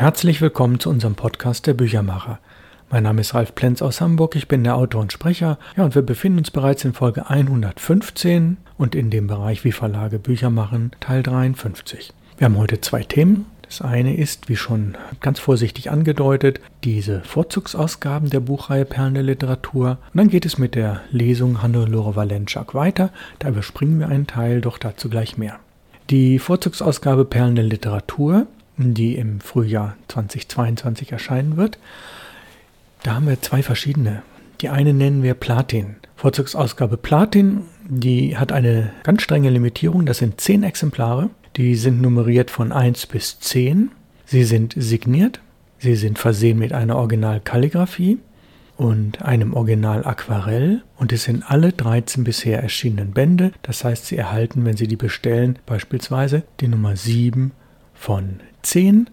Herzlich willkommen zu unserem Podcast der Büchermacher. Mein Name ist Ralf Plenz aus Hamburg, ich bin der Autor und Sprecher. Ja, und wir befinden uns bereits in Folge 115 und in dem Bereich Wie Verlage Bücher machen, Teil 53. Wir haben heute zwei Themen. Das eine ist, wie schon ganz vorsichtig angedeutet, diese Vorzugsausgaben der Buchreihe Perlen der Literatur. Und dann geht es mit der Lesung Hannelore Valenschak weiter. Da überspringen wir einen Teil, doch dazu gleich mehr. Die Vorzugsausgabe Perlen der Literatur die im Frühjahr 2022 erscheinen wird. Da haben wir zwei verschiedene. Die eine nennen wir Platin. Vorzugsausgabe Platin, die hat eine ganz strenge Limitierung. Das sind zehn Exemplare. Die sind nummeriert von 1 bis 10. Sie sind signiert. Sie sind versehen mit einer Originalkalligraphie und einem Original Aquarell und es sind alle 13 bisher erschienenen Bände. Das heißt, Sie erhalten, wenn Sie die bestellen, beispielsweise die Nummer 7 von 10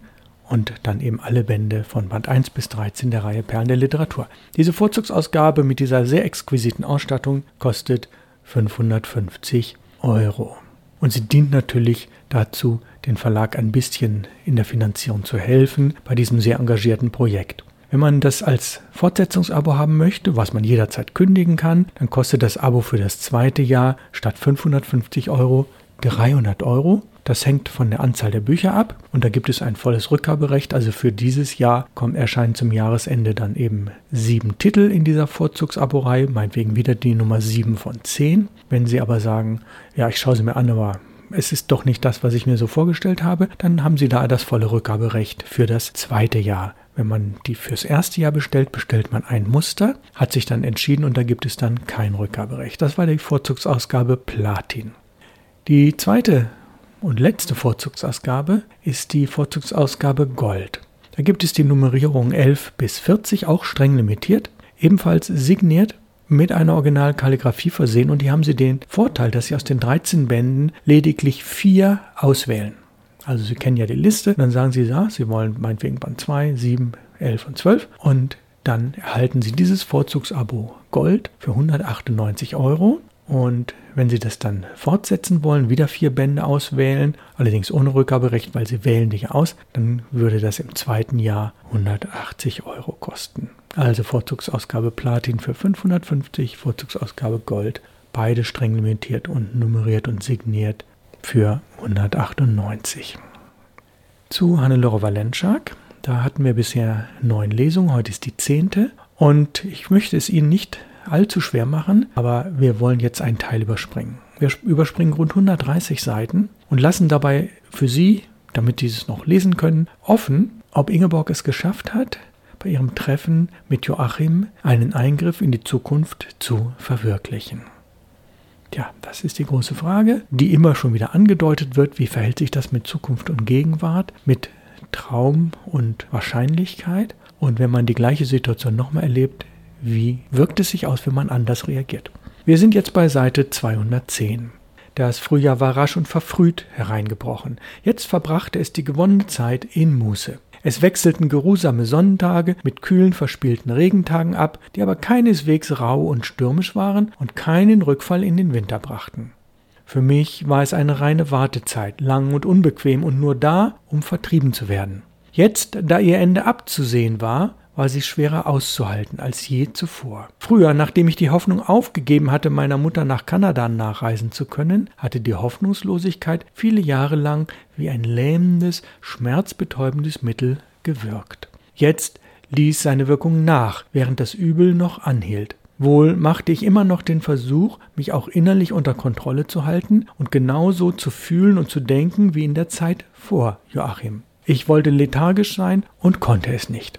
und dann eben alle Bände von Band 1 bis 13 der Reihe Perlen der Literatur. Diese Vorzugsausgabe mit dieser sehr exquisiten Ausstattung kostet 550 Euro. Und sie dient natürlich dazu, den Verlag ein bisschen in der Finanzierung zu helfen bei diesem sehr engagierten Projekt. Wenn man das als Fortsetzungsabo haben möchte, was man jederzeit kündigen kann, dann kostet das Abo für das zweite Jahr statt 550 Euro 300 Euro. Das hängt von der Anzahl der Bücher ab und da gibt es ein volles Rückgaberecht. Also für dieses Jahr kommen, erscheinen zum Jahresende dann eben sieben Titel in dieser Vorzugsaborei, meinetwegen wieder die Nummer 7 von 10. Wenn Sie aber sagen, ja, ich schaue sie mir an, aber es ist doch nicht das, was ich mir so vorgestellt habe, dann haben Sie da das volle Rückgaberecht für das zweite Jahr. Wenn man die fürs erste Jahr bestellt, bestellt man ein Muster, hat sich dann entschieden und da gibt es dann kein Rückgaberecht. Das war die Vorzugsausgabe Platin. Die zweite und letzte Vorzugsausgabe ist die Vorzugsausgabe Gold. Da gibt es die Nummerierung 11 bis 40, auch streng limitiert, ebenfalls signiert mit einer Originalkalligraphie versehen und die haben sie den Vorteil, dass sie aus den 13 Bänden lediglich vier auswählen. Also Sie kennen ja die Liste, dann sagen Sie, ja, Sie wollen meinetwegen Band 2, 7, 11 und 12 und dann erhalten Sie dieses Vorzugsabo Gold für 198 Euro und wenn Sie das dann fortsetzen wollen, wieder vier Bände auswählen, allerdings ohne Rückgaberecht, weil Sie wählen nicht aus, dann würde das im zweiten Jahr 180 Euro kosten. Also Vorzugsausgabe Platin für 550, Vorzugsausgabe Gold, beide streng limitiert und nummeriert und signiert für 198. Zu Hannelore Valenschak. Da hatten wir bisher neun Lesungen, heute ist die zehnte. Und ich möchte es Ihnen nicht allzu schwer machen, aber wir wollen jetzt einen Teil überspringen. Wir überspringen rund 130 Seiten und lassen dabei für Sie, damit Sie es noch lesen können, offen, ob Ingeborg es geschafft hat, bei ihrem Treffen mit Joachim einen Eingriff in die Zukunft zu verwirklichen. Tja, das ist die große Frage, die immer schon wieder angedeutet wird. Wie verhält sich das mit Zukunft und Gegenwart, mit Traum und Wahrscheinlichkeit? Und wenn man die gleiche Situation nochmal erlebt, wie wirkt es sich aus, wenn man anders reagiert? Wir sind jetzt bei Seite 210. Das Frühjahr war rasch und verfrüht hereingebrochen. Jetzt verbrachte es die gewonnene Zeit in Muße. Es wechselten geruhsame Sonnentage mit kühlen, verspielten Regentagen ab, die aber keineswegs rau und stürmisch waren und keinen Rückfall in den Winter brachten. Für mich war es eine reine Wartezeit, lang und unbequem und nur da, um vertrieben zu werden. Jetzt, da ihr Ende abzusehen war, war sie schwerer auszuhalten als je zuvor. Früher, nachdem ich die Hoffnung aufgegeben hatte, meiner Mutter nach Kanada nachreisen zu können, hatte die Hoffnungslosigkeit viele Jahre lang wie ein lähmendes, schmerzbetäubendes Mittel gewirkt. Jetzt ließ seine Wirkung nach, während das Übel noch anhielt. Wohl machte ich immer noch den Versuch, mich auch innerlich unter Kontrolle zu halten und genauso zu fühlen und zu denken wie in der Zeit vor Joachim. Ich wollte lethargisch sein und konnte es nicht.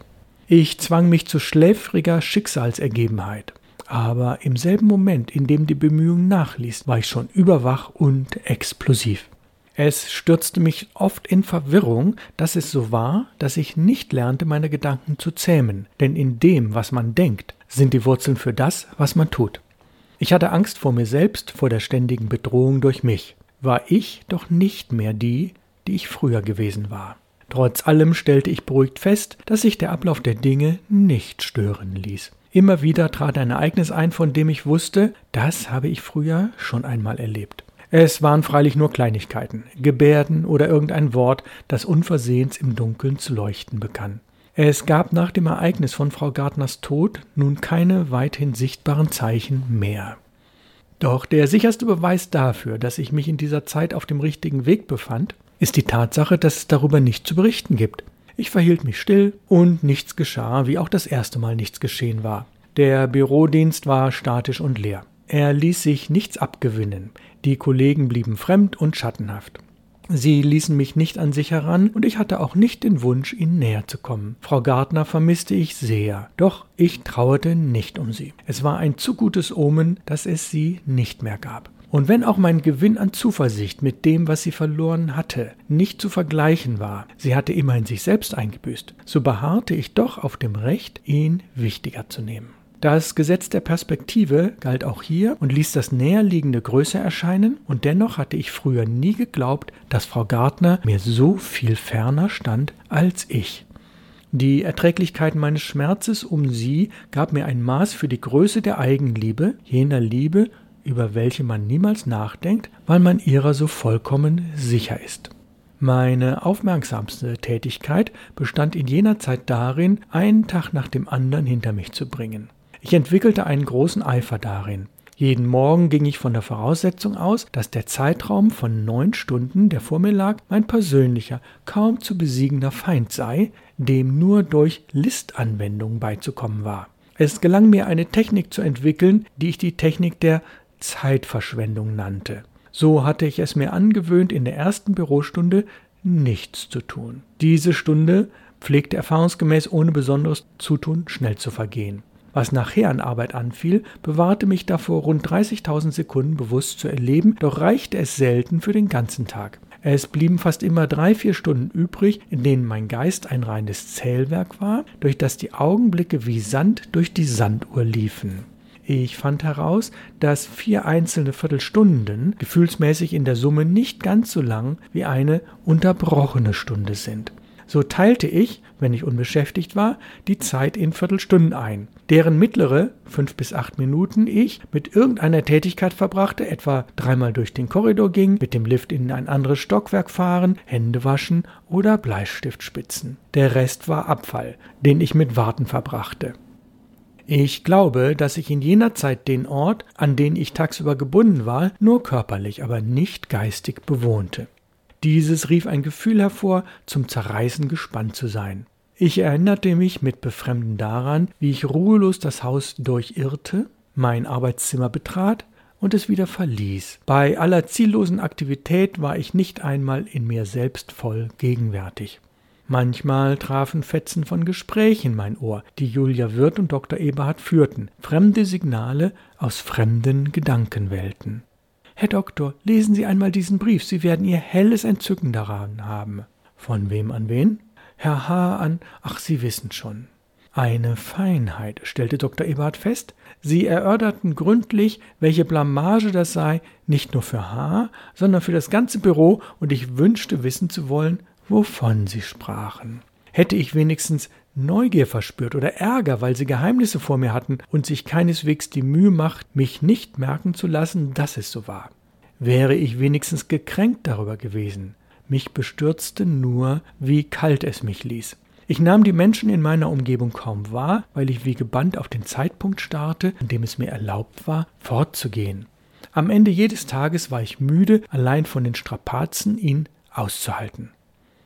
Ich zwang mich zu schläfriger Schicksalsergebenheit. Aber im selben Moment, in dem die Bemühung nachließ, war ich schon überwach und explosiv. Es stürzte mich oft in Verwirrung, dass es so war, dass ich nicht lernte, meine Gedanken zu zähmen, denn in dem, was man denkt, sind die Wurzeln für das, was man tut. Ich hatte Angst vor mir selbst, vor der ständigen Bedrohung durch mich. War ich doch nicht mehr die, die ich früher gewesen war. Trotz allem stellte ich beruhigt fest, dass sich der Ablauf der Dinge nicht stören ließ. Immer wieder trat ein Ereignis ein, von dem ich wusste, das habe ich früher schon einmal erlebt. Es waren freilich nur Kleinigkeiten, Gebärden oder irgendein Wort, das unversehens im Dunkeln zu leuchten begann. Es gab nach dem Ereignis von Frau Gartners Tod nun keine weithin sichtbaren Zeichen mehr. Doch der sicherste Beweis dafür, dass ich mich in dieser Zeit auf dem richtigen Weg befand, ist die Tatsache, dass es darüber nichts zu berichten gibt. Ich verhielt mich still und nichts geschah, wie auch das erste Mal nichts geschehen war. Der Bürodienst war statisch und leer. Er ließ sich nichts abgewinnen. Die Kollegen blieben fremd und schattenhaft. Sie ließen mich nicht an sich heran, und ich hatte auch nicht den Wunsch, ihnen näher zu kommen. Frau Gardner vermisste ich sehr, doch ich trauerte nicht um sie. Es war ein zu gutes Omen, dass es sie nicht mehr gab. Und wenn auch mein Gewinn an Zuversicht mit dem, was sie verloren hatte, nicht zu vergleichen war, sie hatte immerhin sich selbst eingebüßt, so beharrte ich doch auf dem Recht, ihn wichtiger zu nehmen. Das Gesetz der Perspektive galt auch hier und ließ das Näherliegende größer erscheinen, und dennoch hatte ich früher nie geglaubt, dass Frau Gardner mir so viel ferner stand als ich. Die Erträglichkeit meines Schmerzes um sie gab mir ein Maß für die Größe der Eigenliebe, jener Liebe, über welche man niemals nachdenkt, weil man ihrer so vollkommen sicher ist. Meine aufmerksamste Tätigkeit bestand in jener Zeit darin, einen Tag nach dem anderen hinter mich zu bringen. Ich entwickelte einen großen Eifer darin. Jeden Morgen ging ich von der Voraussetzung aus, dass der Zeitraum von neun Stunden, der vor mir lag, mein persönlicher, kaum zu besiegender Feind sei, dem nur durch Listanwendung beizukommen war. Es gelang mir eine Technik zu entwickeln, die ich die Technik der Zeitverschwendung nannte. So hatte ich es mir angewöhnt, in der ersten Bürostunde nichts zu tun. Diese Stunde pflegte erfahrungsgemäß ohne besonderes Zutun schnell zu vergehen. Was nachher an Arbeit anfiel, bewahrte mich davor rund 30.000 Sekunden bewusst zu erleben, doch reichte es selten für den ganzen Tag. Es blieben fast immer drei, vier Stunden übrig, in denen mein Geist ein reines Zählwerk war, durch das die Augenblicke wie Sand durch die Sanduhr liefen. Ich fand heraus, dass vier einzelne Viertelstunden gefühlsmäßig in der Summe nicht ganz so lang wie eine unterbrochene Stunde sind. So teilte ich, wenn ich unbeschäftigt war, die Zeit in Viertelstunden ein, deren mittlere, fünf bis acht Minuten, ich mit irgendeiner Tätigkeit verbrachte, etwa dreimal durch den Korridor ging, mit dem Lift in ein anderes Stockwerk fahren, Hände waschen oder Bleistift spitzen. Der Rest war Abfall, den ich mit Warten verbrachte. Ich glaube, dass ich in jener Zeit den Ort, an den ich tagsüber gebunden war, nur körperlich, aber nicht geistig bewohnte. Dieses rief ein Gefühl hervor, zum Zerreißen gespannt zu sein. Ich erinnerte mich mit Befremden daran, wie ich ruhelos das Haus durchirrte, mein Arbeitszimmer betrat und es wieder verließ. Bei aller ziellosen Aktivität war ich nicht einmal in mir selbst voll gegenwärtig. Manchmal trafen Fetzen von Gesprächen mein Ohr, die Julia Wirth und Dr. Eberhard führten, fremde Signale aus fremden Gedankenwelten. Herr Doktor, lesen Sie einmal diesen Brief, Sie werden Ihr helles Entzücken daran haben. Von wem an wen? Herr H. an, ach, Sie wissen schon. Eine Feinheit, stellte Dr. Eberhard fest. Sie erörterten gründlich, welche Blamage das sei, nicht nur für H., sondern für das ganze Büro, und ich wünschte wissen zu wollen, wovon Sie sprachen. Hätte ich wenigstens Neugier verspürt oder Ärger, weil sie Geheimnisse vor mir hatten und sich keineswegs die Mühe macht, mich nicht merken zu lassen, dass es so war. Wäre ich wenigstens gekränkt darüber gewesen. Mich bestürzte nur, wie kalt es mich ließ. Ich nahm die Menschen in meiner Umgebung kaum wahr, weil ich wie gebannt auf den Zeitpunkt starrte, an dem es mir erlaubt war, fortzugehen. Am Ende jedes Tages war ich müde, allein von den Strapazen ihn auszuhalten.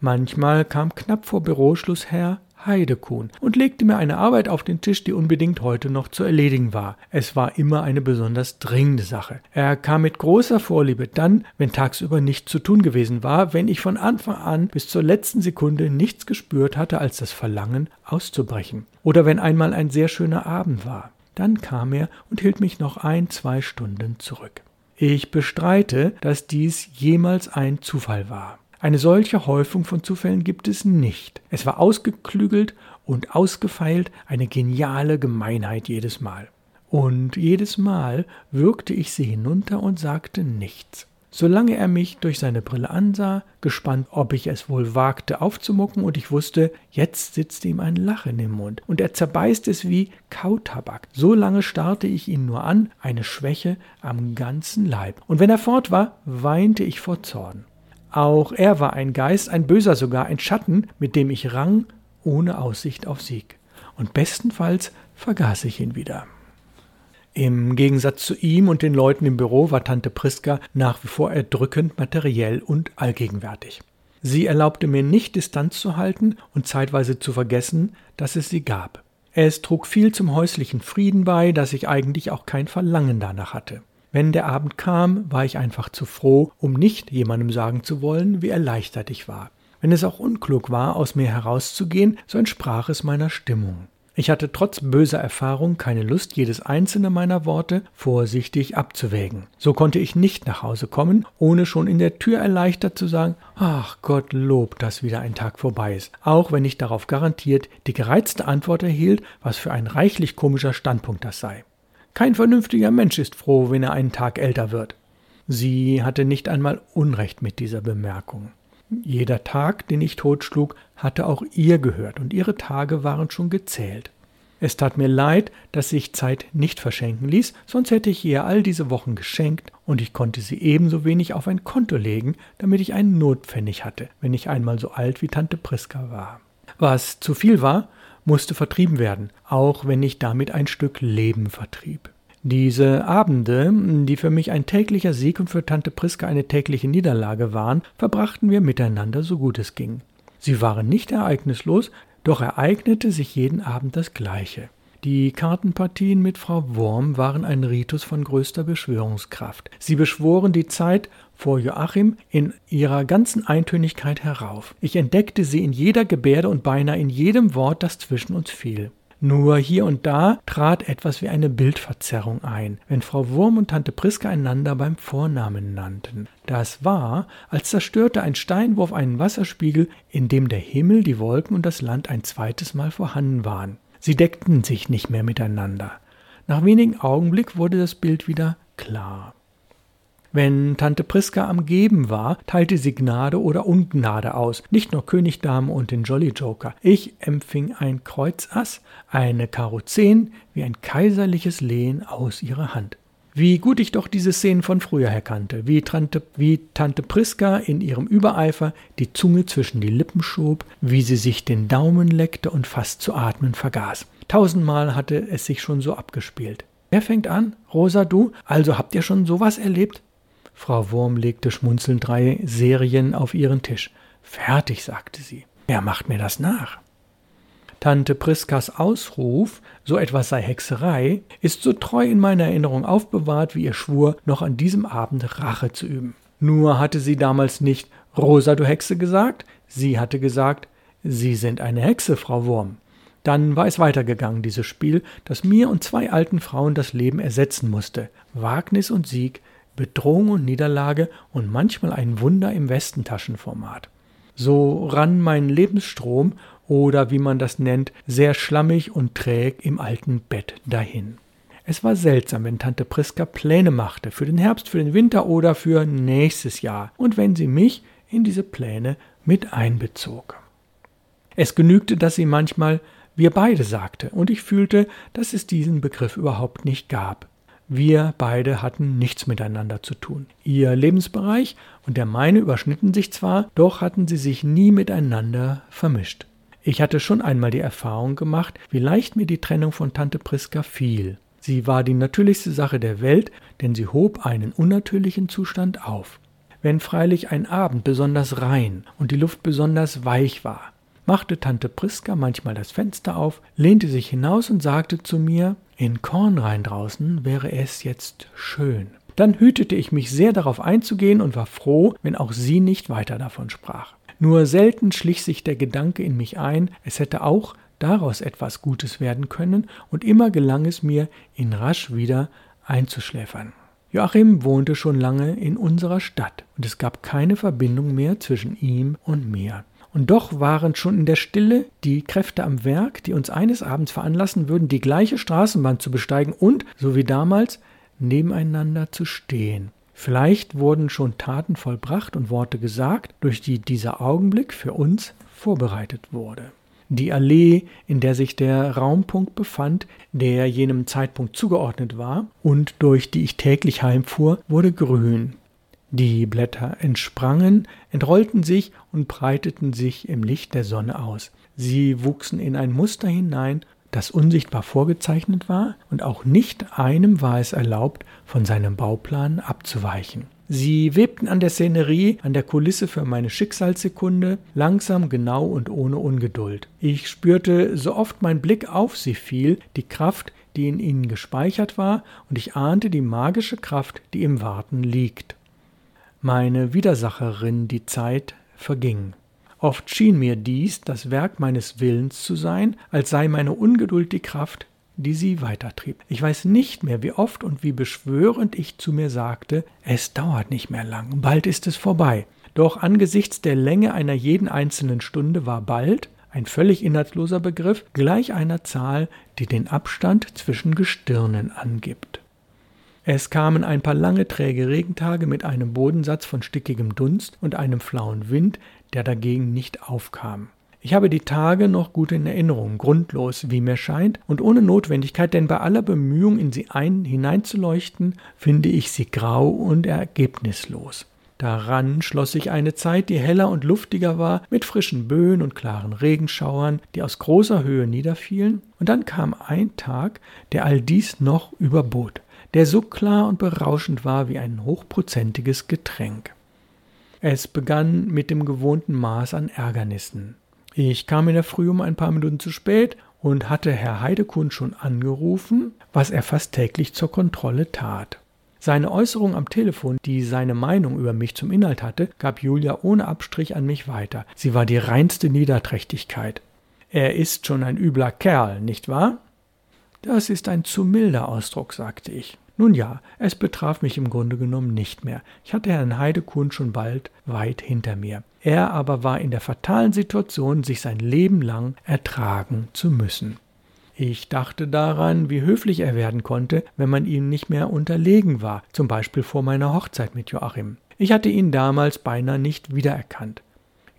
Manchmal kam knapp vor Büroschluss Herr Heidekuhn und legte mir eine Arbeit auf den Tisch, die unbedingt heute noch zu erledigen war. Es war immer eine besonders dringende Sache. Er kam mit großer Vorliebe dann, wenn tagsüber nichts zu tun gewesen war, wenn ich von Anfang an bis zur letzten Sekunde nichts gespürt hatte als das Verlangen auszubrechen. Oder wenn einmal ein sehr schöner Abend war. Dann kam er und hielt mich noch ein, zwei Stunden zurück. Ich bestreite, dass dies jemals ein Zufall war. Eine solche Häufung von Zufällen gibt es nicht. Es war ausgeklügelt und ausgefeilt, eine geniale Gemeinheit jedes Mal. Und jedes Mal würgte ich sie hinunter und sagte nichts. solange er mich durch seine Brille ansah, gespannt, ob ich es wohl wagte aufzumucken, und ich wusste, jetzt sitzt ihm ein Lachen im Mund, und er zerbeißt es wie Kautabak. So lange starrte ich ihn nur an, eine Schwäche am ganzen Leib. Und wenn er fort war, weinte ich vor Zorn. Auch er war ein Geist, ein Böser sogar, ein Schatten, mit dem ich rang, ohne Aussicht auf Sieg. Und bestenfalls vergaß ich ihn wieder. Im Gegensatz zu ihm und den Leuten im Büro war Tante Priska nach wie vor erdrückend materiell und allgegenwärtig. Sie erlaubte mir nicht Distanz zu halten und zeitweise zu vergessen, dass es sie gab. Es trug viel zum häuslichen Frieden bei, dass ich eigentlich auch kein Verlangen danach hatte. Wenn der Abend kam, war ich einfach zu froh, um nicht jemandem sagen zu wollen, wie erleichtert ich war. Wenn es auch unklug war, aus mir herauszugehen, so entsprach es meiner Stimmung. Ich hatte trotz böser Erfahrung keine Lust, jedes einzelne meiner Worte vorsichtig abzuwägen. So konnte ich nicht nach Hause kommen, ohne schon in der Tür erleichtert zu sagen, ach Gott lob, dass wieder ein Tag vorbei ist, auch wenn ich darauf garantiert die gereizte Antwort erhielt, was für ein reichlich komischer Standpunkt das sei. Kein vernünftiger Mensch ist froh, wenn er einen Tag älter wird. Sie hatte nicht einmal Unrecht mit dieser Bemerkung. Jeder Tag, den ich totschlug, hatte auch ihr gehört, und ihre Tage waren schon gezählt. Es tat mir leid, dass sich Zeit nicht verschenken ließ, sonst hätte ich ihr all diese Wochen geschenkt, und ich konnte sie ebenso wenig auf ein Konto legen, damit ich einen Notpfennig hatte, wenn ich einmal so alt wie Tante Priska war. Was zu viel war, musste vertrieben werden, auch wenn ich damit ein Stück Leben vertrieb. Diese Abende, die für mich ein täglicher Sieg und für Tante Priska eine tägliche Niederlage waren, verbrachten wir miteinander so gut es ging. Sie waren nicht ereignislos, doch ereignete sich jeden Abend das Gleiche. Die Kartenpartien mit Frau Wurm waren ein Ritus von größter Beschwörungskraft. Sie beschworen die Zeit vor Joachim in ihrer ganzen Eintönigkeit herauf. Ich entdeckte sie in jeder Gebärde und beinahe in jedem Wort, das zwischen uns fiel. Nur hier und da trat etwas wie eine Bildverzerrung ein, wenn Frau Wurm und Tante Priska einander beim Vornamen nannten. Das war, als zerstörte ein Steinwurf einen Wasserspiegel, in dem der Himmel, die Wolken und das Land ein zweites Mal vorhanden waren. Sie deckten sich nicht mehr miteinander. Nach wenigen Augenblick wurde das Bild wieder klar. Wenn Tante Priska am Geben war, teilte sie Gnade oder Ungnade aus, nicht nur Königdame und den Jolly Joker. Ich empfing ein Kreuzass, eine Karo 10, wie ein kaiserliches Lehen aus ihrer Hand. Wie gut ich doch diese Szenen von früher her kannte, wie Tante, wie Tante Priska in ihrem Übereifer die Zunge zwischen die Lippen schob, wie sie sich den Daumen leckte und fast zu atmen vergaß. Tausendmal hatte es sich schon so abgespielt. Wer fängt an? Rosa, du? Also habt ihr schon sowas erlebt? Frau Wurm legte schmunzelnd drei Serien auf ihren Tisch. Fertig, sagte sie. Wer macht mir das nach? Tante Priskas Ausruf, so etwas sei Hexerei, ist so treu in meiner Erinnerung aufbewahrt, wie ihr schwur, noch an diesem Abend Rache zu üben. Nur hatte sie damals nicht Rosa, du Hexe gesagt, sie hatte gesagt, Sie sind eine Hexe, Frau Wurm. Dann war es weitergegangen, dieses Spiel, das mir und zwei alten Frauen das Leben ersetzen musste. Wagnis und Sieg, Bedrohung und Niederlage und manchmal ein Wunder im Westentaschenformat. So rann mein Lebensstrom oder wie man das nennt, sehr schlammig und träg im alten Bett dahin. Es war seltsam, wenn Tante Priska Pläne machte für den Herbst, für den Winter oder für nächstes Jahr und wenn sie mich in diese Pläne mit einbezog. Es genügte, dass sie manchmal wir beide sagte, und ich fühlte, dass es diesen Begriff überhaupt nicht gab. Wir beide hatten nichts miteinander zu tun. Ihr Lebensbereich und der meine überschnitten sich zwar, doch hatten sie sich nie miteinander vermischt. Ich hatte schon einmal die Erfahrung gemacht, wie leicht mir die Trennung von Tante Priska fiel. Sie war die natürlichste Sache der Welt, denn sie hob einen unnatürlichen Zustand auf. Wenn freilich ein Abend besonders rein und die Luft besonders weich war, machte Tante Priska manchmal das Fenster auf, lehnte sich hinaus und sagte zu mir, in Kornrhein draußen wäre es jetzt schön. Dann hütete ich mich sehr darauf einzugehen und war froh, wenn auch sie nicht weiter davon sprach. Nur selten schlich sich der Gedanke in mich ein, es hätte auch daraus etwas Gutes werden können, und immer gelang es mir, ihn rasch wieder einzuschläfern. Joachim wohnte schon lange in unserer Stadt, und es gab keine Verbindung mehr zwischen ihm und mir. Und doch waren schon in der Stille die Kräfte am Werk, die uns eines Abends veranlassen würden, die gleiche Straßenbahn zu besteigen und, so wie damals, nebeneinander zu stehen. Vielleicht wurden schon Taten vollbracht und Worte gesagt, durch die dieser Augenblick für uns vorbereitet wurde. Die Allee, in der sich der Raumpunkt befand, der jenem Zeitpunkt zugeordnet war und durch die ich täglich heimfuhr, wurde grün. Die Blätter entsprangen, entrollten sich und breiteten sich im Licht der Sonne aus. Sie wuchsen in ein Muster hinein das unsichtbar vorgezeichnet war, und auch nicht einem war es erlaubt, von seinem Bauplan abzuweichen. Sie webten an der Szenerie, an der Kulisse für meine Schicksalssekunde, langsam, genau und ohne Ungeduld. Ich spürte, so oft mein Blick auf sie fiel, die Kraft, die in ihnen gespeichert war, und ich ahnte die magische Kraft, die im Warten liegt. Meine Widersacherin, die Zeit, verging. Oft schien mir dies das Werk meines Willens zu sein, als sei meine Ungeduld die Kraft, die sie weitertrieb. Ich weiß nicht mehr, wie oft und wie beschwörend ich zu mir sagte, es dauert nicht mehr lang, bald ist es vorbei. Doch angesichts der Länge einer jeden einzelnen Stunde war bald, ein völlig inhaltsloser Begriff, gleich einer Zahl, die den Abstand zwischen Gestirnen angibt. Es kamen ein paar lange träge Regentage mit einem Bodensatz von stickigem Dunst und einem flauen Wind, der dagegen nicht aufkam. Ich habe die Tage noch gut in Erinnerung, grundlos, wie mir scheint, und ohne Notwendigkeit, denn bei aller Bemühung, in sie ein hineinzuleuchten, finde ich sie grau und ergebnislos. Daran schloss sich eine Zeit, die heller und luftiger war, mit frischen Böen und klaren Regenschauern, die aus großer Höhe niederfielen, und dann kam ein Tag, der all dies noch überbot, der so klar und berauschend war wie ein hochprozentiges Getränk. Es begann mit dem gewohnten Maß an Ärgernissen. Ich kam in der Früh um ein paar Minuten zu spät und hatte Herr Heidekund schon angerufen, was er fast täglich zur Kontrolle tat. Seine Äußerung am Telefon, die seine Meinung über mich zum Inhalt hatte, gab Julia ohne Abstrich an mich weiter. Sie war die reinste Niederträchtigkeit. Er ist schon ein übler Kerl, nicht wahr? Das ist ein zu milder Ausdruck, sagte ich. Nun ja, es betraf mich im Grunde genommen nicht mehr. Ich hatte Herrn Heidekuhn schon bald weit hinter mir. Er aber war in der fatalen Situation, sich sein Leben lang ertragen zu müssen. Ich dachte daran, wie höflich er werden konnte, wenn man ihm nicht mehr unterlegen war, zum Beispiel vor meiner Hochzeit mit Joachim. Ich hatte ihn damals beinahe nicht wiedererkannt.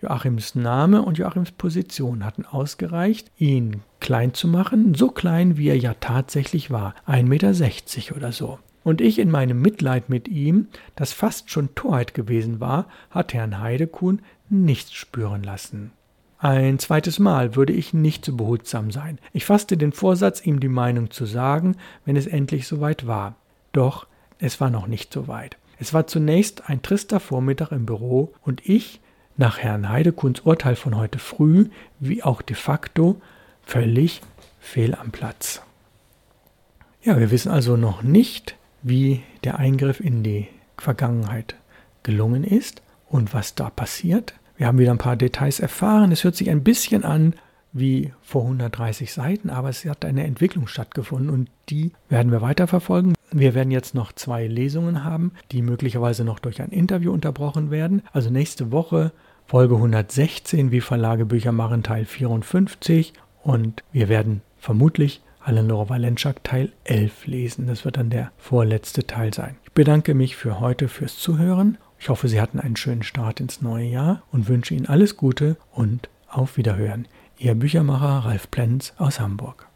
Joachims Name und Joachims Position hatten ausgereicht, ihn klein zu machen, so klein wie er ja tatsächlich war, 1,60 Meter oder so. Und ich in meinem Mitleid mit ihm, das fast schon Torheit gewesen war, hat Herrn Heidekuhn nichts spüren lassen. Ein zweites Mal würde ich nicht so behutsam sein. Ich fasste den Vorsatz, ihm die Meinung zu sagen, wenn es endlich soweit war. Doch es war noch nicht so weit. Es war zunächst ein trister Vormittag im Büro und ich nach Herrn Heidekuns Urteil von heute früh, wie auch de facto, völlig fehl am Platz. Ja, wir wissen also noch nicht, wie der Eingriff in die Vergangenheit gelungen ist und was da passiert. Wir haben wieder ein paar Details erfahren. Es hört sich ein bisschen an wie vor 130 Seiten, aber es hat eine Entwicklung stattgefunden und die werden wir weiterverfolgen. Wir werden jetzt noch zwei Lesungen haben, die möglicherweise noch durch ein Interview unterbrochen werden. Also nächste Woche Folge 116, wie Verlage Bücher machen, Teil 54 und wir werden vermutlich Hannelore Valenschak Teil 11 lesen. Das wird dann der vorletzte Teil sein. Ich bedanke mich für heute fürs Zuhören. Ich hoffe, Sie hatten einen schönen Start ins neue Jahr und wünsche Ihnen alles Gute und auf Wiederhören. Ihr Büchermacher Ralf Plenz aus Hamburg.